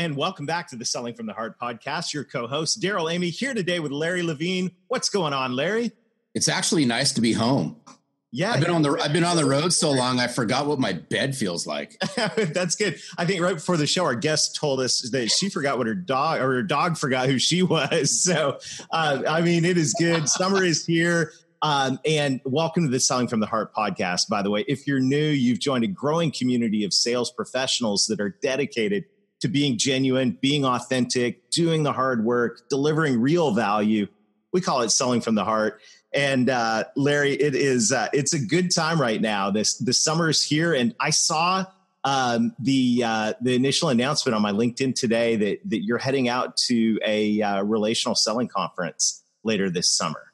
And welcome back to the Selling from the Heart podcast. Your co host, Darrell Amy, here today with Larry Levine. What's going on, Larry? It's actually nice to be home. Yeah, I've been on the I've been on the road so long I forgot what my bed feels like. That's good. I think right before the show, our guest told us that she forgot what her dog or her dog forgot who she was. So, uh, I mean, it is good. Summer is here. Um, and welcome to the Selling from the Heart podcast. By the way, if you're new, you've joined a growing community of sales professionals that are dedicated to being genuine, being authentic, doing the hard work, delivering real value. We call it selling from the heart. And uh, Larry, it is uh, it's a good time right now. This the summer is here, and I saw um, the uh, the initial announcement on my LinkedIn today that that you're heading out to a uh, relational selling conference later this summer.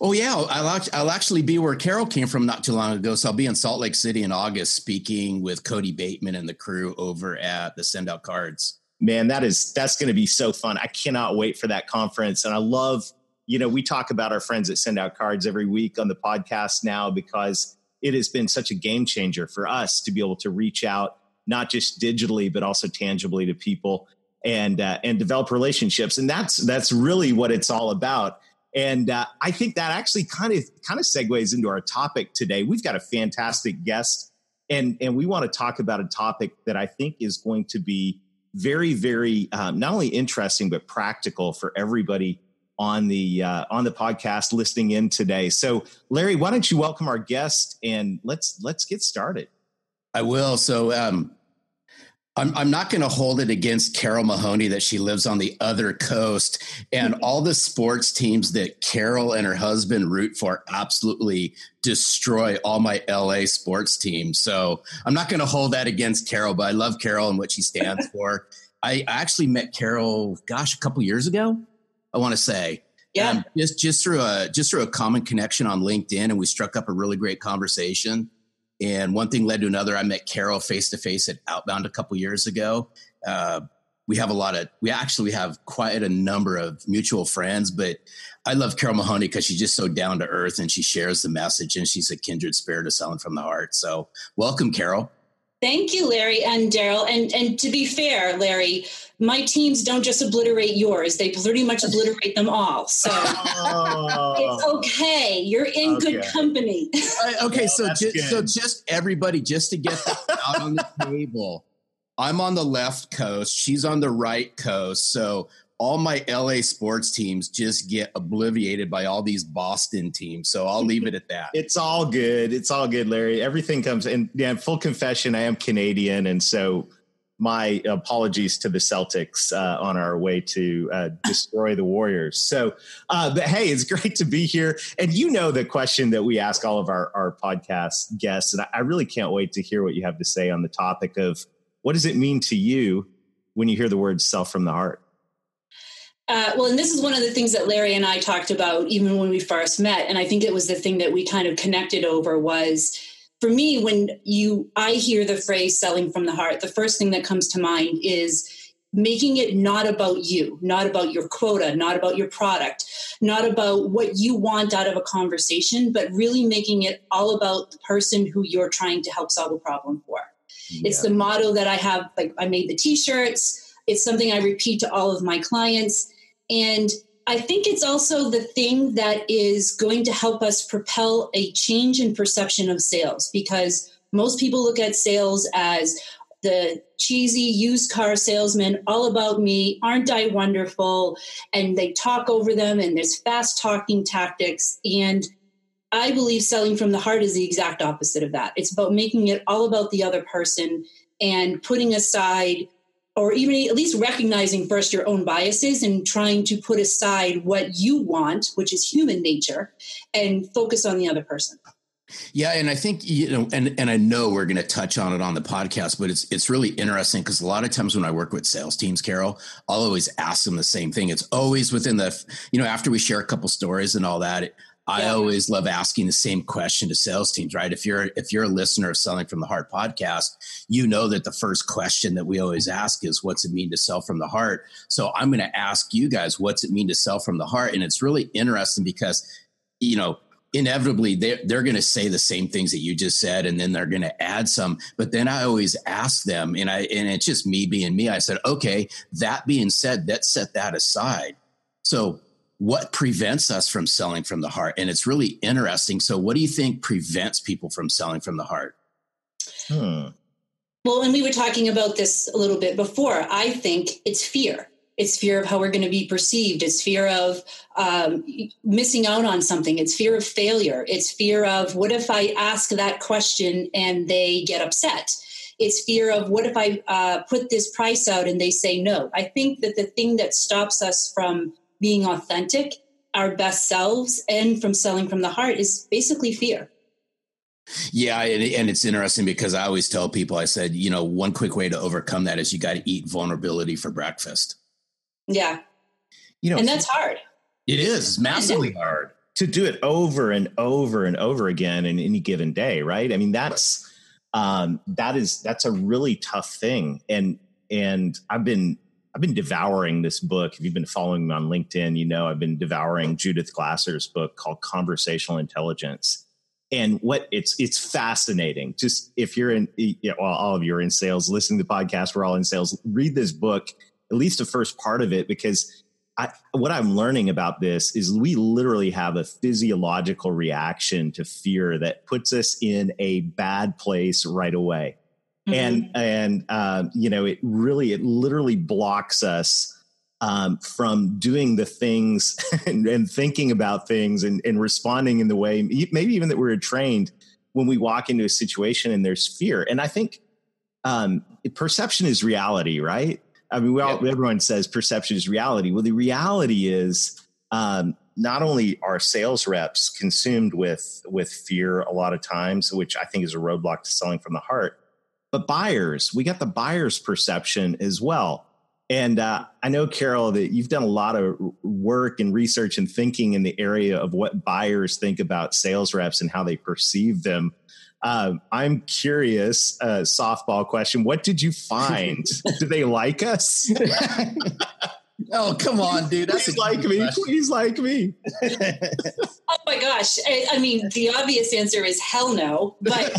Oh yeah, I'll, I'll actually be where Carole came from not too long ago. So I'll be in Salt Lake City in August, speaking with Cody Bateman and the crew over at the Send Out Cards. Man, that is that's going to be so fun. I cannot wait for that conference, and I love. You know, we talk about our friends that Send Out Cards every week on the podcast now because it has been such a game changer for us to be able to reach out not just digitally but also tangibly to people and uh, and develop relationships, and that's that's really what it's all about and uh, I think that actually kind of kind of segues into our topic today. We've got a fantastic guest, and and we want to talk about a topic that I think is going to be very very um, not only interesting but practical for everybody on the uh, on the podcast listening in today. So, Larry, why don't you welcome our guest and let's let's get started. I will. So, um, I'm, I'm not going to hold it against Carole Mahoney that she lives on the other coast and mm-hmm. all the sports teams that Carole and her husband root for absolutely destroy all my LA sports teams. So I'm not going to hold that against Carole, but I love Carole and what she stands for. I actually met Carole, gosh, a couple years ago. I want to say, yeah, um, just just through a just through a common connection on LinkedIn, and we struck up a really great conversation. And one thing led to another. I met Carole face to face at Outbound a couple years ago. Uh, we have a lot of, we actually have quite a number of mutual friends, but I love Carole Mahoney because she's just so down to earth and she shares the message and she's a kindred spirit of selling from the heart. So welcome, Carole. Thank you, Larry and Darrell. And and to be fair, Larry, my teams don't just obliterate yours; they pretty much obliterate them all. So oh. it's okay. You're in okay. good company. okay, so just, so just everybody, just to get that out on the table. I'm on the left coast. She's on the right coast. So all my LA sports teams just get obliterated by all these Boston teams. So I'll leave it at that. it's all good. It's all good, Larry. Everything comes in. Yeah, full confession, I am Canadian. And so my apologies to the Celtics uh, on our way to uh, destroy the Warriors. So, uh, but hey, it's great to be here. And you know the question that we ask all of our, our podcast guests. And I really can't wait to hear what you have to say on the topic of what does it mean to you when you hear the word self from the heart? Uh, well, and this is one of the things that Larry and I talked about even when we first met, and I think it was the thing that we kind of connected over was for me when you I hear the phrase selling from the heart, the first thing that comes to mind is making it not about you, not about your quota, not about your product, not about what you want out of a conversation, but really making it all about the person who you're trying to help solve a problem for. Yeah. It's the motto that I have like I made the t-shirts. It's something I repeat to all of my clients and I think it's also the thing that is going to help us propel a change in perception of sales because most people look at sales as the cheesy used car salesman, all about me, aren't I wonderful? And they talk over them, and there's fast talking tactics. And I believe selling from the heart is the exact opposite of that. It's about making it all about the other person and putting aside or even at least recognizing first your own biases and trying to put aside what you want, which is human nature, and focus on the other person. Yeah, and I think you know, and and I know we're going to touch on it on the podcast, but it's it's really interesting because a lot of times when I work with sales teams, Carole, I'll always ask them the same thing. It's always within the, you know, after we share a couple stories and all that. I yeah. always love asking the same question to sales teams, right? If you're if you're a listener of Selling from the Heart podcast, you know that the first question that we always ask is what's it mean to sell from the heart? So I'm going to ask you guys what's it mean to sell from the heart? And it's really interesting because you know, inevitably they're, they're going to say the same things that you just said and then they're going to add some but then i always ask them and i and it's just me being me i said okay that being said let's set that aside so what prevents us from selling from the heart? And it's really interesting. So, what do you think prevents people from selling from the heart? Hmm. Well, and we were talking about this a little bit before. I think it's fear. It's fear of how we're going to be perceived. It's fear of um, missing out on something. It's fear of failure. It's fear of what if I ask that question and they get upset? It's fear of what if I uh, put this price out and they say no. I think that the thing that stops us from being authentic, our best selves, and from selling from the heart is basically fear. Yeah, and it's interesting because I always tell people, I said, you know, one quick way to overcome that is you got to eat vulnerability for breakfast. Yeah, you know, and that's hard. It is massively hard to do it over and over and over again in any given day, right? I mean, that's um, that is that's a really tough thing, and and I've been I've been devouring this book. If you've been following me on LinkedIn, you know I've been devouring Judith Glaser's book called Conversational Intelligence. And what it's it's fascinating. Just if you're in, you know, all of you are in sales, listening to the podcast, we're all in sales. Read this book, at least the first part of it, because I, what I'm learning about this is we literally have a physiological reaction to fear that puts us in a bad place right away. Mm-hmm. And and um, you know, it really, it literally blocks us um, from doing the things and, and, thinking about things and, and responding in the way, maybe even that we are trained when we walk into a situation and there's fear. And I think um, perception is reality, right? I mean, we all, yeah. everyone says perception is reality. Well, the reality is um, not only are sales reps consumed with with fear a lot of times, which I think is a roadblock to selling from the heart, but buyers, we got the buyer's perception as well. And uh, I know, Carole, that you've done a lot of work and research and thinking in the area of what buyers think about sales reps and how they perceive them. Uh, I'm curious, uh, softball question. What did you find? Do they like us? oh, come on, dude. That's Please like me. Question. Please like me. oh my gosh. I, I mean, the obvious answer is hell no. But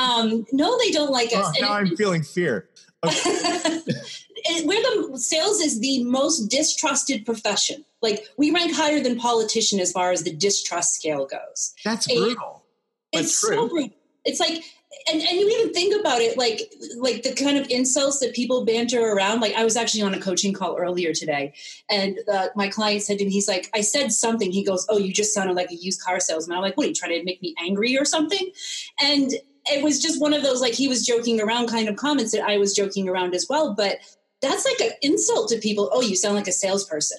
Um, no, they don't like us. Oh, now I'm feeling fear. Okay. we're the sales is the most distrusted profession. Like we rank higher than politician as far as the distrust scale goes. That's brutal. it's true. so brutal. It's like and, and you even think about it like like the kind of insults that people banter around like i was actually on a coaching call earlier today and uh, my client said to me he's like i said something he goes oh you just sounded like a used car salesman i'm like what are you trying to make me angry or something and it was just one of those like he was joking around kind of comments that I was joking around as well. But that's like an insult to people. Oh, you sound like a salesperson.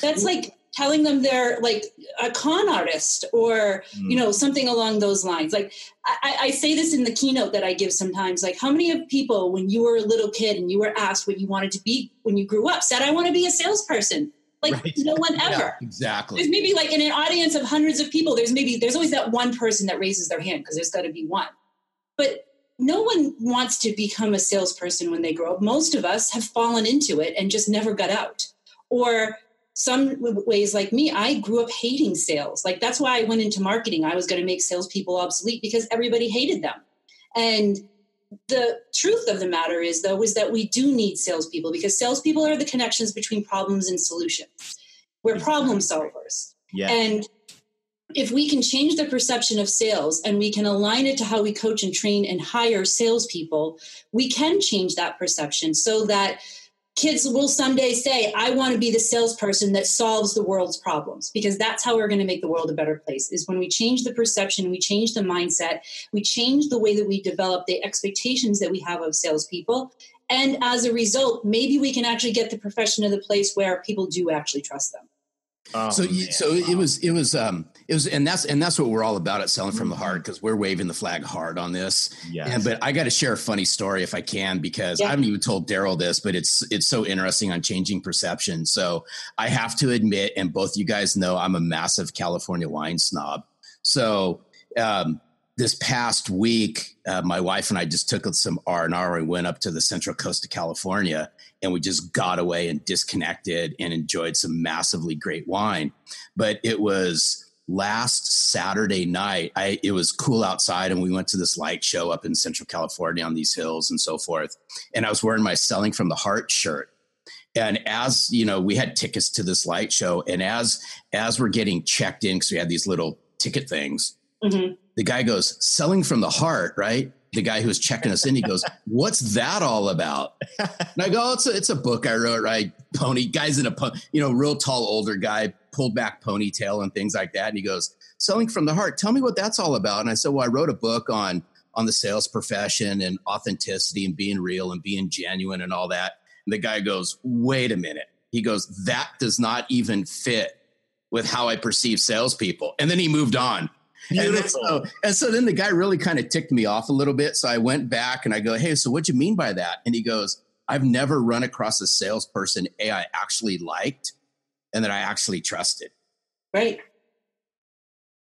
That's like telling them they're like a con artist or mm. you know something along those lines like I, I, say this in the keynote that i give sometimes like how many of people when you were a little kid and you were asked what you wanted to be when you grew up said i want to be a salesperson like right. no one ever yeah, exactly there's maybe like in an audience of hundreds of people there's maybe there's always that one person that raises their hand because there's got to be one but no one wants to become a salesperson when they grow up. Most of us have fallen into it and just never got out. Or some ways, like me, I grew up hating sales. Like that's why I went into marketing. I was going to make salespeople obsolete because everybody hated them. And the truth of the matter is, though, is that we do need salespeople because salespeople are the connections between problems and solutions. We're problem solvers. Yeah. And if we can change the perception of sales and we can align it to how we coach and train and hire salespeople, we can change that perception so that kids will someday say, I want to be the salesperson that solves the world's problems, because that's how we're going to make the world a better place, is when we change the perception, we change the mindset, we change the way that we develop the expectations that we have of salespeople. And as a result, maybe we can actually get the profession to the place where people do actually trust them. Oh, so, man. so it was, it was, um, it was, and that's and that's what we're all about at selling from the heart because we're waving the flag hard on this. Yes. And, but I got to share a funny story if I can because Yeah. I haven't even told Darrell this, but it's it's so interesting on changing perception. So I have to admit, and both you guys know, I'm a massive California wine snob. So um, this past week, uh, my wife and I just took some R and R We went up to the Central Coast of California, and we just got away and disconnected and enjoyed some massively great wine. But it was last Saturday night. I it was cool outside, and we went to this light show up in Central California on these hills and so forth. And I was wearing my "Selling from the Heart" shirt. And as you know, we had tickets to this light show, and as as we're getting checked in, because we had these little ticket things, Mhm. the guy goes, selling from the heart, right? The guy who was checking us in, he goes, What's that all about? And I go, oh, it's a, it's a book I wrote, right? Pony, guys in a, po- you know, real tall, older guy, pulled back ponytail and things like that. And he goes, Selling from the heart. Tell me what that's all about. And I said, Well, I wrote a book on, on the sales profession and authenticity and being real and being genuine and all that. And the guy goes, Wait a minute. He goes, That does not even fit with how I perceive salespeople. And then he moved on. And, so, uh, and so then the guy really kind of ticked me off a little bit. So I went back and I go, Hey, so what do you mean by that? And he goes, I've never run across a salesperson A, I actually liked and that I actually trusted. Right.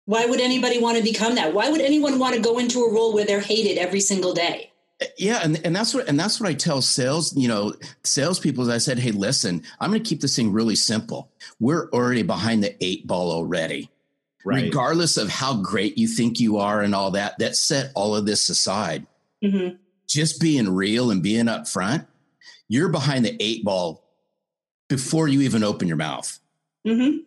Why would anybody want to become that? Why would anyone want to go into a role where they're hated every single day? Uh, yeah, and, and that's what and that's what I tell sales, you know, salespeople is I said, hey, listen, I'm gonna keep this thing really simple. We're already behind the eight ball already. Right. Regardless of how great you think you are and all that, that set all of this aside. hmm just being real and being upfront, you're behind the eight ball before you even open your mouth. hmm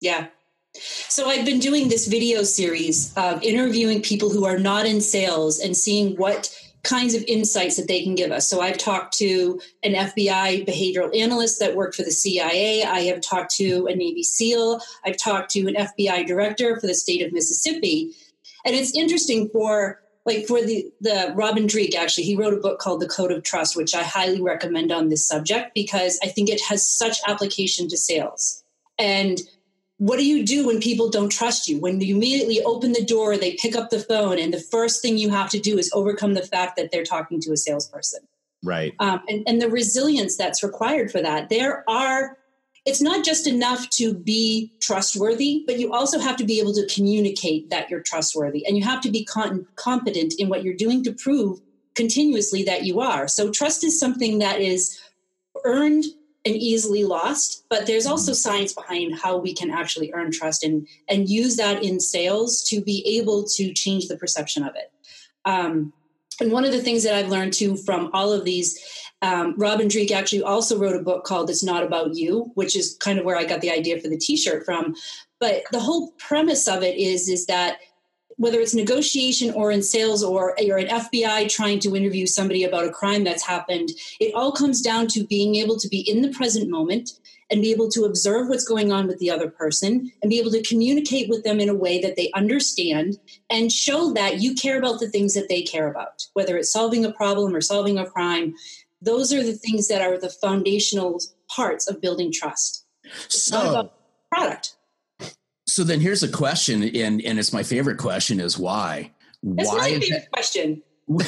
Yeah. So I've been doing this video series of interviewing people who are not in sales and seeing what kinds of insights that they can give us. So I've talked to an FBI behavioral analyst that worked for the CIA. I have talked to a Navy SEAL. I've talked to an FBI director for the state of Mississippi. And it's interesting for like for the the Robin Dreeke actually he wrote a book called The Code of Trust which I highly recommend on this subject because I think it has such application to sales. And what do you do when people don't trust you? When you immediately open the door, they pick up the phone, and the first thing you have to do is overcome the fact that they're talking to a salesperson. Right. Um, and, and the resilience that's required for that. There are, it's not just enough to be trustworthy, but you also have to be able to communicate that you're trustworthy. And you have to be con- competent in what you're doing to prove continuously that you are. So trust is something that is earned and easily lost but there's also science behind how we can actually earn trust and and use that in sales to be able to change the perception of it. Um, and one of the things that i've learned too from all of these um, robin dreeke actually also wrote a book called it's not about you which is kind of where i got the idea for the t-shirt from. But the whole premise of it is is that whether it's negotiation or in sales or you're an FBI trying to interview somebody about a crime that's happened, it all comes down to being able to be in the present moment and be able to observe what's going on with the other person and be able to communicate with them in a way that they understand and show that you care about the things that they care about, whether it's solving a problem or solving a crime. Those are the things that are the foundational parts of building trust. It's So, product. So then here's a question, and, and it's my favorite question is why? That's why my favorite question.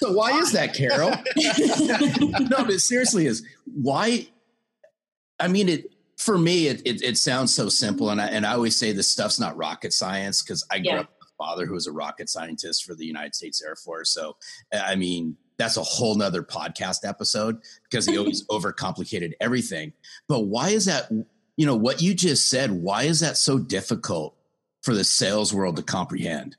so why is that, Carole? no, but seriously, is why? I mean, it for me, it it, it sounds so simple, and I and I always say this stuff's not rocket science because I grew Yeah. up with a father who was a rocket scientist for the United States Air Force. So uh, I mean, that's a whole nother podcast episode because he always overcomplicated everything. But why is that? You know what you just said. Why is that so difficult for the sales world to comprehend?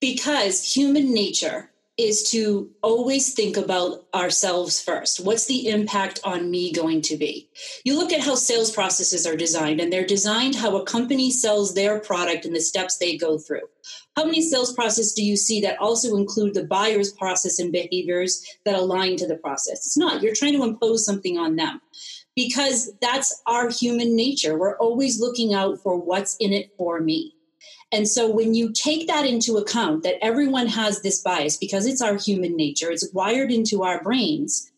because human nature is to always think about ourselves first. What's the impact on me going to be? You look at how sales processes are designed, and they're designed how a company sells their product and the steps they go through. How many sales processes do you see that also include the buyer's process and behaviors that align to the process? It's not. You're trying to impose something on them because that's our human nature. We're always looking out for what's in it for me. And so when you take that into account, that everyone has this bias because it's our human nature, it's wired into our brains.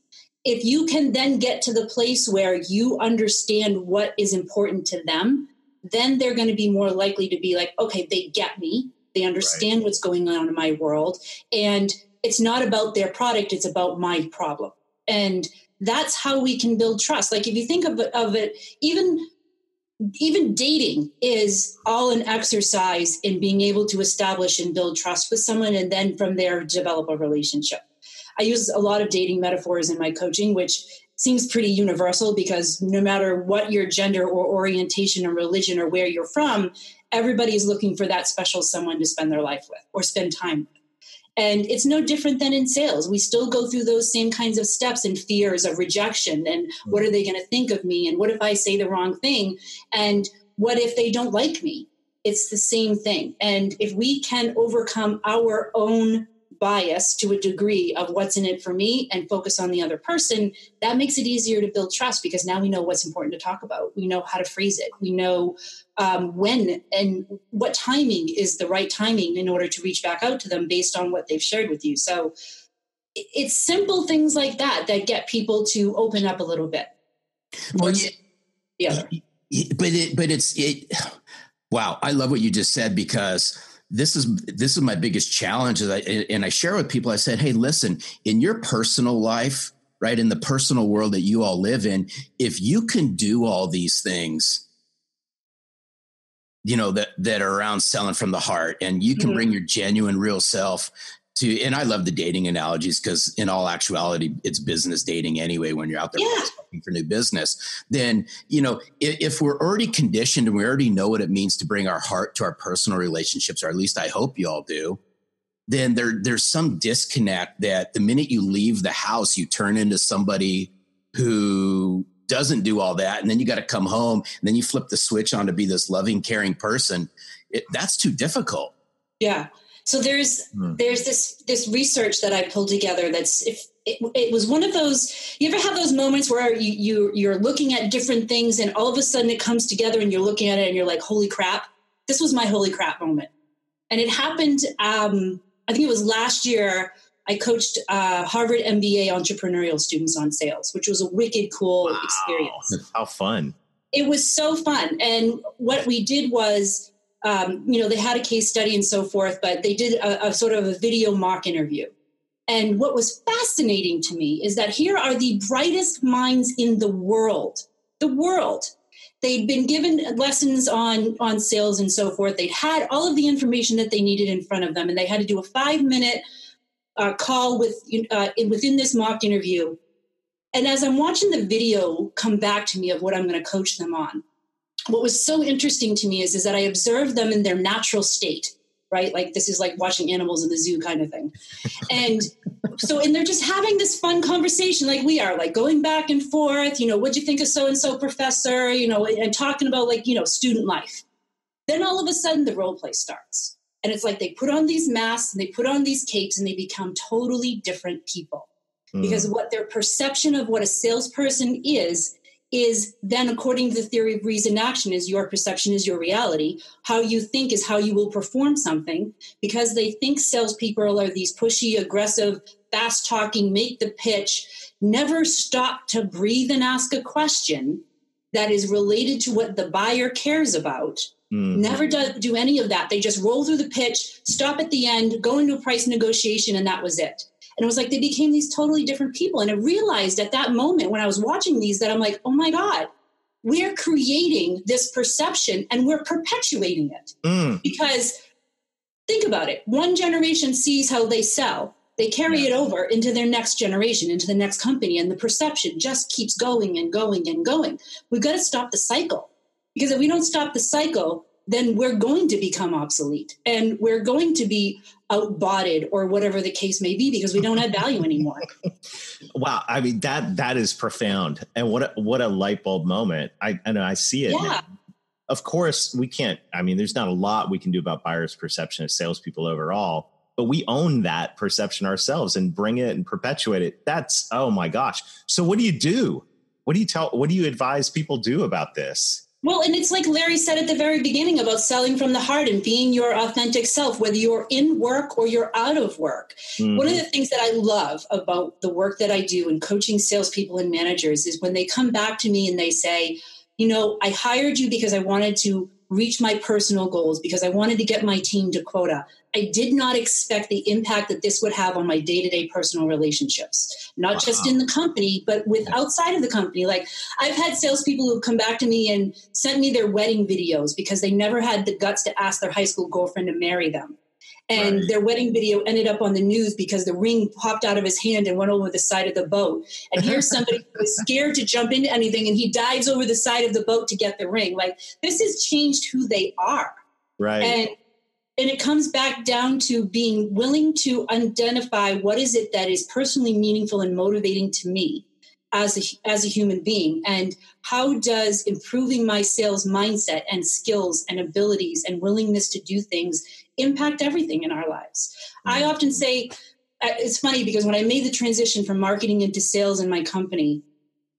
If you can then get to the place where you understand what is important to them, then they're going to be more likely to be like, okay, they get me. They understand right. what's going on in my world. And it's not about their product, it's about my problem. And that's how we can build trust. Like if you think of it, of it even even dating is all an exercise in being able to establish and build trust with someone and then from there develop a relationship. I use a lot of dating metaphors in my coaching, which seems pretty universal because no matter what your gender or orientation or religion or where you're from, everybody is looking for that special someone to spend their life with or spend time with. And it's no different than in sales. We still go through those same kinds of steps and fears of rejection and what are they going to think of me? And what if I say the wrong thing? And what if they don't like me? It's the same thing. And if we can overcome our own bias to a degree of what's in it for me and focus on the other person, that makes it easier to build trust because now we know what's important to talk about. We know how to phrase it. We know um, when and what timing is the right timing in order to reach back out to them based on what they've shared with you. So it's simple things like that that get people to open up a little bit. Well, yeah, but it, but it's it. Wow, I love what you just said because this is this is my biggest challenge. I, and I share with people. I said, "Hey, listen, in your personal life, right, in the personal world that you all live in, if you can do all these things." you know that that are around selling from the heart and you can mm-hmm. bring your genuine real self to and i love the dating analogies because in all actuality it's business dating anyway when you're out there yeah. looking for new business. Then you know if, if, we're already conditioned and we already know what it means to bring our heart to our personal relationships or at least i hope you all do then there there's some disconnect that the minute you leave the house you turn into somebody who doesn't do all that and then you got to come home and then you flip the switch on to be this loving caring person. It, that's too difficult. Yeah so there's hmm. there's this this research that I pulled together that's if it, it, was one of those you ever have those moments where you, you you're looking at different things and all of a sudden it comes together and you're looking at it and you're like holy crap. This was my holy crap moment. And it happened um, i think it was last year i coached uh, harvard mba entrepreneurial students on sales which was a wicked cool wow. experience. How fun. It was so fun. And what we did was um, you know, they had a case study and so forth, but they did a, a sort of a video mock interview. And what was fascinating to me is that here are the brightest minds in the world, the world. They'd been given lessons on, on sales and so forth. They'd had all of the information that they needed in front of them, and they had to do a five minute uh, call with uh, within this mock interview. And as I'm watching the video come back to me of what I'm going to coach them on, what was so interesting to me is, is that I observed them in their natural state, right? Like this is like watching animals in the zoo kind of thing. And so, and they're just having this fun conversation like we are, like going back and forth, you know, what'd you think of so and so professor, you know, and talking about like, you know, student life. Then all of a sudden the role play starts. And it's like they put on these masks and they put on these capes and they become totally different people. Mm. Because what their perception of what a salesperson is is then according to the theory of reasoned action is your perception is your reality. How you think is how you will perform something because they think salespeople are these pushy aggressive fast talking make the pitch never stop to breathe and ask a question that is related to what the buyer cares about. Mm. never do, do any of that. They just roll through the pitch stop at the end go into a price negotiation and that was it and it was like they became these totally different people. And I realized at that moment when I was watching these that I'm like, oh my God, we're creating this perception and we're perpetuating it. Mm. Because think about it one generation sees how they sell, they carry yeah. it over into their next generation, into the next company, and the perception just keeps going and going and going. We've got to stop the cycle. Because if we don't stop the cycle, then we're going to become obsolete and we're going to be outbotted or whatever the case may be because we don't add value anymore. wow, I mean that that is profound, and what a, what a light bulb moment. I I know I see it. Yeah. Of course, we can't. I mean, there's not a lot we can do about buyers' perception of salespeople overall, but we own that perception ourselves and bring it and perpetuate it. That's oh my gosh. So what do you do? What do you tell? What do you advise people do about this? Well, and it's like Larry said at the very beginning about selling from the heart and being your authentic self, whether you're in work or you're out of work. Mm-hmm. One of the things that I love about the work that I do in coaching salespeople and managers is when they come back to me and they say, you know, I hired you because I wanted to reach my personal goals, because I wanted to get my team to quota. I did not expect the impact that this would have on my day to day personal relationships, not wow. just in the company, but with outside of the company. Like I've had salespeople who come back to me and sent me their wedding videos because they never had the guts to ask their high school girlfriend to marry them and right. their wedding video ended up on the news because the ring popped out of his hand and went over the side of the boat. And here's somebody who was scared to jump into anything and he dives over the side of the boat to get the ring. Like this has changed who they are. Right. And and it comes back down to being willing to identify what is it that is personally meaningful and motivating to me as a, as a human being and how does improving my sales mindset and skills and abilities and willingness to do things impact everything in our lives. Mm-hmm. I often say, uh, it's funny because when I made the transition from marketing into sales in my company,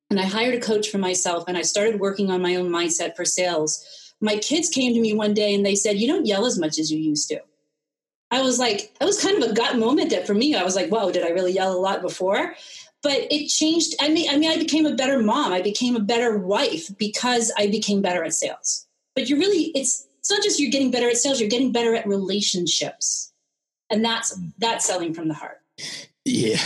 and I hired a coach for myself and I started working on my own mindset for sales, my kids came to me one day and they said, You don't yell as much as you used to. I was like, that was kind of a gut moment that for me, I was like, whoa, did I really yell a lot before? But it changed. I mean, I mean, I became a better mom. I became a better wife because I became better at sales. But you really, it's it's not just you're getting better at sales, you're getting better at relationships. And that's that's selling from the heart. Yeah.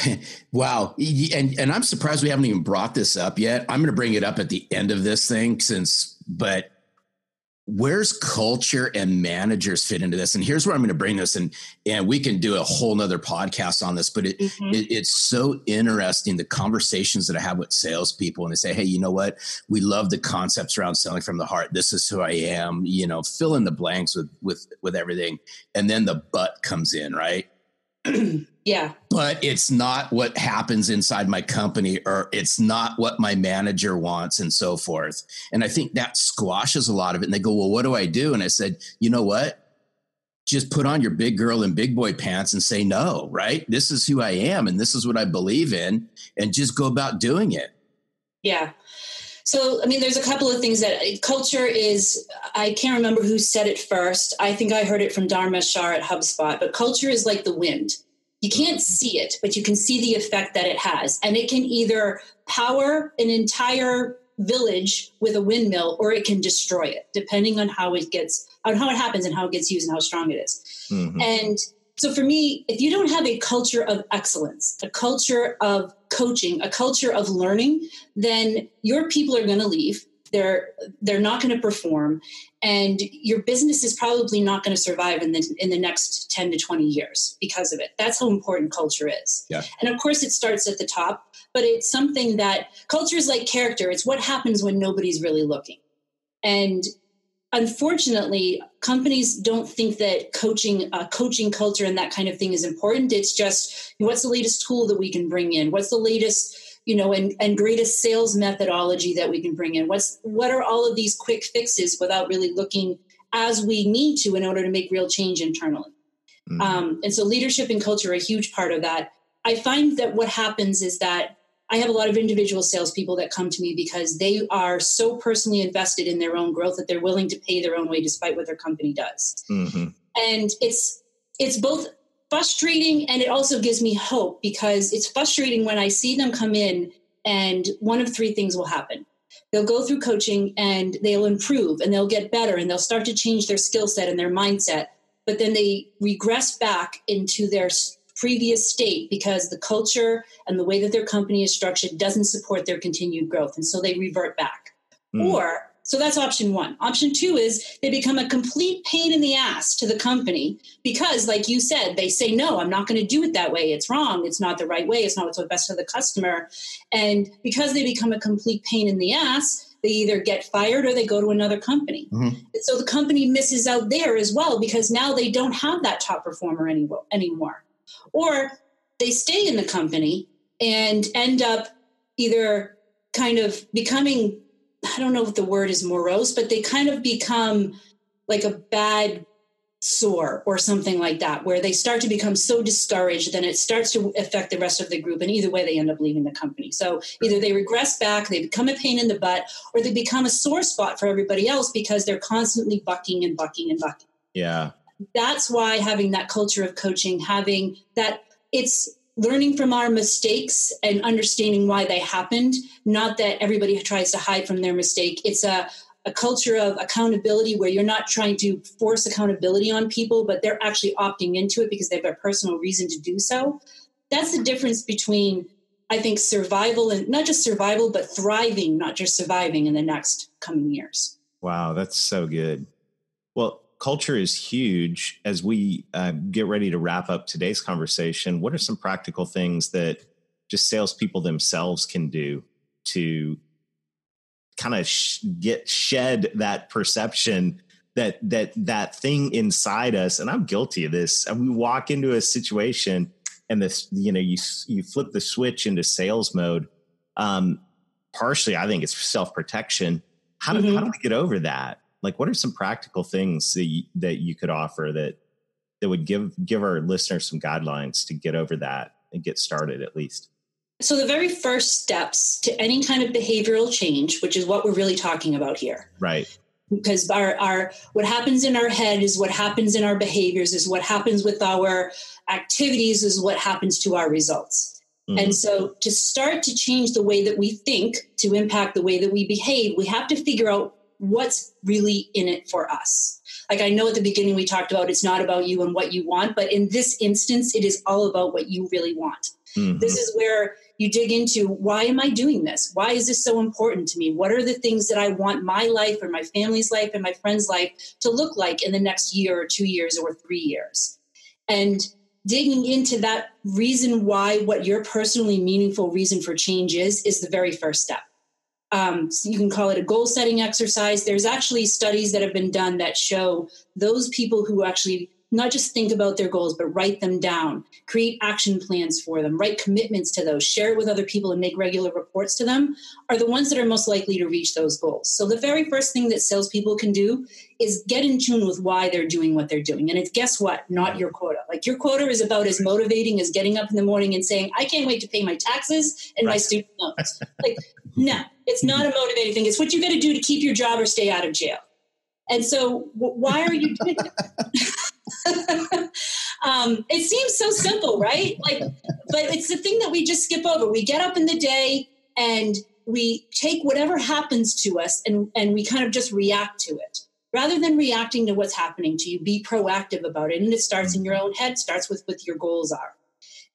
Wow. And and I'm surprised we haven't even brought this up yet. I'm going to bring it up at the end of this thing since but where's culture and managers fit into this? And here's where i'm going to bring this and and we can do a whole nother podcast on this but it, mm-hmm. it, it's so interesting the conversations that i have with salespeople and they say hey you know what? We love the concepts around selling from the heart. This is who i am you know fill in the blanks with with with everything and then the but comes in right yeah. But it's not what happens inside my company or it's not what my manager wants and so forth. And I think that squashes a lot of it. And they go, well, what do I do? And I said, you know what? Just put on your big girl and big boy pants and say no, right? This is who I am and this is what I believe in and just go about doing it. Yeah. So, I mean, there's a couple of things that culture is, I can't remember who said it first. I think I heard it from Dharmesh Shah at HubSpot, but culture is like the wind. You can't see it, but you can see the effect that it has. And it can either power an entire village with a windmill or it can destroy it, depending on how it gets, on how it happens and how it gets used and how strong it is. Mm-hmm. And so for me, if you don't have a culture of excellence, a culture of coaching, a culture of learning, then your people are going to leave. They're they're not going to perform, and your business is probably not going to survive in the in the next ten to twenty years because of it. That's how important culture is. Yeah. And of course, it starts at the top, but it's something that culture is like character. It's what happens when nobody's really looking, and unfortunately companies don't think that coaching uh, coaching culture and that kind of thing is important. It's just what's the latest tool that we can bring in? What's the latest you know and, and greatest sales methodology that we can bring in? What's what are all of these quick fixes without really looking as we need to in order to make real change internally? Mm-hmm. um, and so leadership and culture are a huge part of that. I find that what happens is that I have a lot of individual salespeople that come to me because they are so personally invested in their own growth that they're willing to pay their own way despite what their company does. Mm-hmm. And it's it's both frustrating and it also gives me hope because it's frustrating when I see them come in and one of three things will happen. They'll go through coaching and they'll improve and they'll get better and they'll start to change their skill set and their mindset, but then they regress back into their previous state because the culture and the way that their company is structured doesn't support their continued growth. And so they revert back. Mm. Or, so that's option one. Option two is they become a complete pain in the ass to the company because, like you said, they say, no, I'm not going to do it that way. It's wrong. It's not the right way. It's not what's best for the customer. And because they become a complete pain in the ass, they either get fired or they go to another company. Mm-hmm. So the company misses out there as well because now they don't have that top performer anymore. Or they stay in the company and end up either kind of becoming, I don't know if the word is morose, but they kind of become like a bad sore or something like that, where they start to become so discouraged, then it starts to affect the rest of the group. And either way, they end up leaving the company. So either they regress back, they become a pain in the butt, or they become a sore spot for everybody else because they're constantly bucking and bucking and bucking. Yeah. That's why having that culture of coaching, having that it's learning from our mistakes and understanding why they happened. Not that everybody tries to hide from their mistake. It's a a culture of accountability where you're not trying to force accountability on people, but they're actually opting into it because they have a personal reason to do so. That's the difference between, I think, survival and not just survival, but thriving, not just surviving in the next coming years. Wow, that's so good. Well, culture is huge. As we uh, get ready to wrap up today's conversation, what are some practical things that just salespeople themselves can do to kind of sh- get shed that perception that that that thing inside us and i'm guilty of this and we walk into a situation and this you know you you flip the switch into sales mode um partially i think it's self-protection how do, mm-hmm. how do we get over that like what are some practical things that you, that you could offer that that would give give our listeners some guidelines to get over that and get started at least so, the very first steps to any kind of behavioral change, which is what we're really talking about here. Right. Because our, our what happens in our head is what happens in our behaviors, is what happens with our activities, is what happens to our results. Mm-hmm. And so, to start to change the way that we think to impact the way that we behave, we have to figure out what's really in it for us. Like I know at the beginning we talked about it's not about you and what you want, but in this instance, it is all about what you really want. Mm-hmm. This is where you dig into why am I doing this? Why is this so important to me? What are the things that I want my life or my family's life and my friend's life to look like in the next year or two years or three years? And digging into that reason why, what your personally meaningful reason for change is, is the very first step. Um, so you can call it a goal setting exercise. There's actually studies that have been done that show those people who actually not just think about their goals, but write them down, create action plans for them, write commitments to those, share it with other people, and make regular reports to them are the ones that are most likely to reach those goals. So, the very first thing that salespeople can do is get in tune with why they're doing what they're doing. And it's guess what? Not your quota. Like, your quota is about as motivating as getting up in the morning and saying, I can't wait to pay my taxes and right. my student loans. like, no, it's not a motivating thing. It's what you got to do to keep your job or stay out of jail. And so, why are you doing um, it seems so simple, right? Like, but it's the thing that we just skip over. We get up in the day and we take whatever happens to us and, and we kind of just react to it rather than reacting to what's happening to you be proactive about it and it starts in your own head starts with what your goals are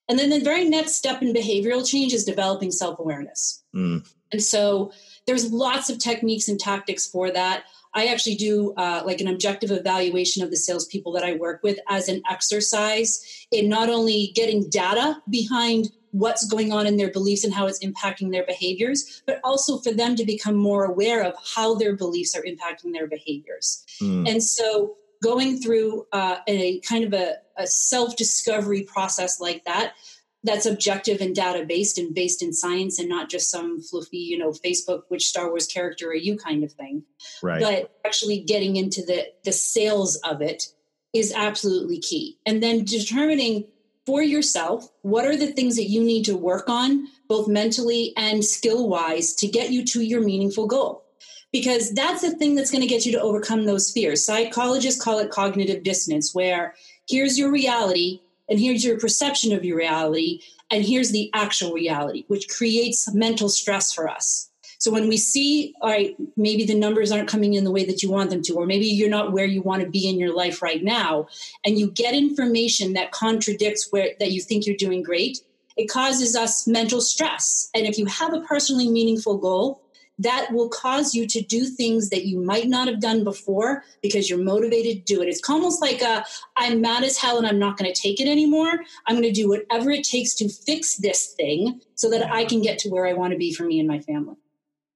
and then the very next step in behavioral change is developing self-awareness mm. And so there's lots of techniques and tactics for that I actually do uh, like an objective evaluation of the salespeople that I work with as an exercise in not only getting data behind what's going on in their beliefs and how it's impacting their behaviors, but also for them to become more aware of how their beliefs are impacting their behaviors. Mm. And so going through uh, a kind of a, a self discovery process like that that's objective and data based and based in science and not just some fluffy, you know, Facebook, which Star Wars character are you kind of thing. Right. But actually getting into the the sales of it is absolutely key. And then determining for yourself what are the things that you need to work on, both mentally and skill wise, to get you to your meaningful goal. Because that's the thing that's going to get you to overcome those fears. Psychologists call it cognitive dissonance, where here's your reality, and here's your perception of your reality, and here's the actual reality, which creates mental stress for us. So when we see, all right, maybe the numbers aren't coming in the way that you want them to, or maybe you're not where you want to be in your life right now, and you get information that contradicts where that you think you're doing great, it causes us mental stress. And if you have a personally meaningful goal, that will cause you to do things that you might not have done before because you're motivated to do it. It's almost like a, I'm mad as hell and I'm not going to take it anymore. I'm going to do whatever it takes to fix this thing so that I can get to where I want to be for me and my family.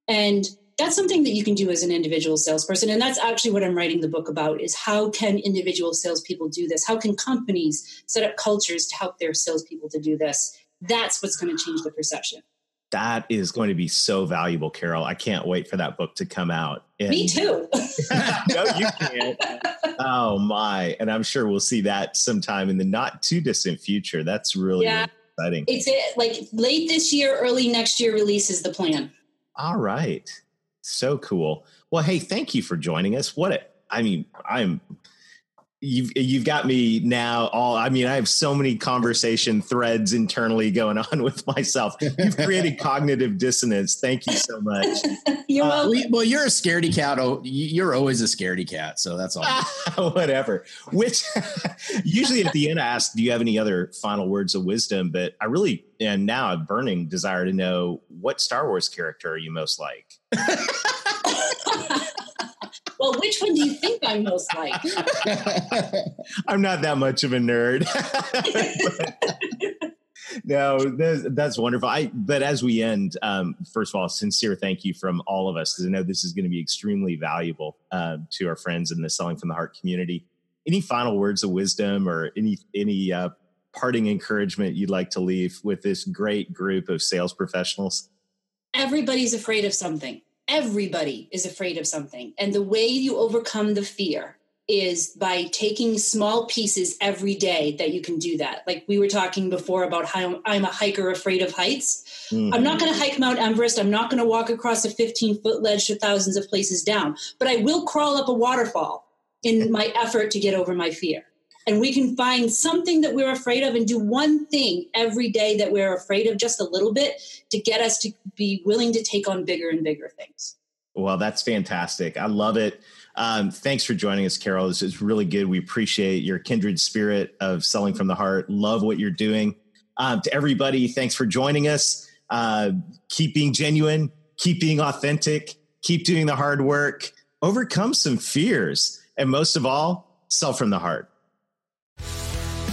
And that's something that you can do as an individual salesperson and that's actually what i'm writing the book about is how can individual salespeople do this how can companies set up cultures to help their salespeople to do this that's what's going to change the perception that is going to be so valuable, Carole. I can't wait for that book to come out. And, Me too. no, you can't. Oh my! And I'm sure we'll see that sometime in the not too distant future. That's really, yeah. really exciting. It's it, like late this year, early next year release is the plan. All right, so cool. Well, hey, thank you for joining us. What a, I mean, I'm you've you've got me now all i mean i have so many conversation threads internally going on with myself. You've created cognitive dissonance. Thank you so much. You're uh, well you're a scaredy cat oh you're always a scaredy cat so that's all. Whatever. Which usually at the end i ask do you have any other final words of wisdom? But i really and now a burning desire to know what star wars character are you most like well, which one do you think I'm most like? I'm not that much of a nerd. no, that's, that's, wonderful. I, but as we end, um, first of all, sincere thank you from all of us because I know this is going to be extremely valuable uh, to our friends in the Selling from the Heart community. Any final words of wisdom or any any uh, parting encouragement you'd like to leave with this great group of sales professionals? Everybody's afraid of something everybody is afraid of something. And the way you overcome the fear is by taking small pieces every day that you can do that. Like we were talking before about how I'm a hiker afraid of heights. Mm-hmm. I'm not going to hike Mount Everest. I'm not going to walk across a 15 foot ledge to thousands of places down, but I will crawl up a waterfall in my effort to get over my fear and we can find something that we're afraid of and do one thing every day that we're afraid of just a little bit to get us to be willing to take on bigger and bigger things. Well that's fantastic. I love it. Um, thanks for joining us Carole. This is really good. We appreciate your kindred spirit of selling from the heart. Love what you're doing. Um, to everybody thanks for joining us. Uh, keep being genuine. Keep being authentic. Keep doing the hard work. Overcome some fears. And most of all sell from the heart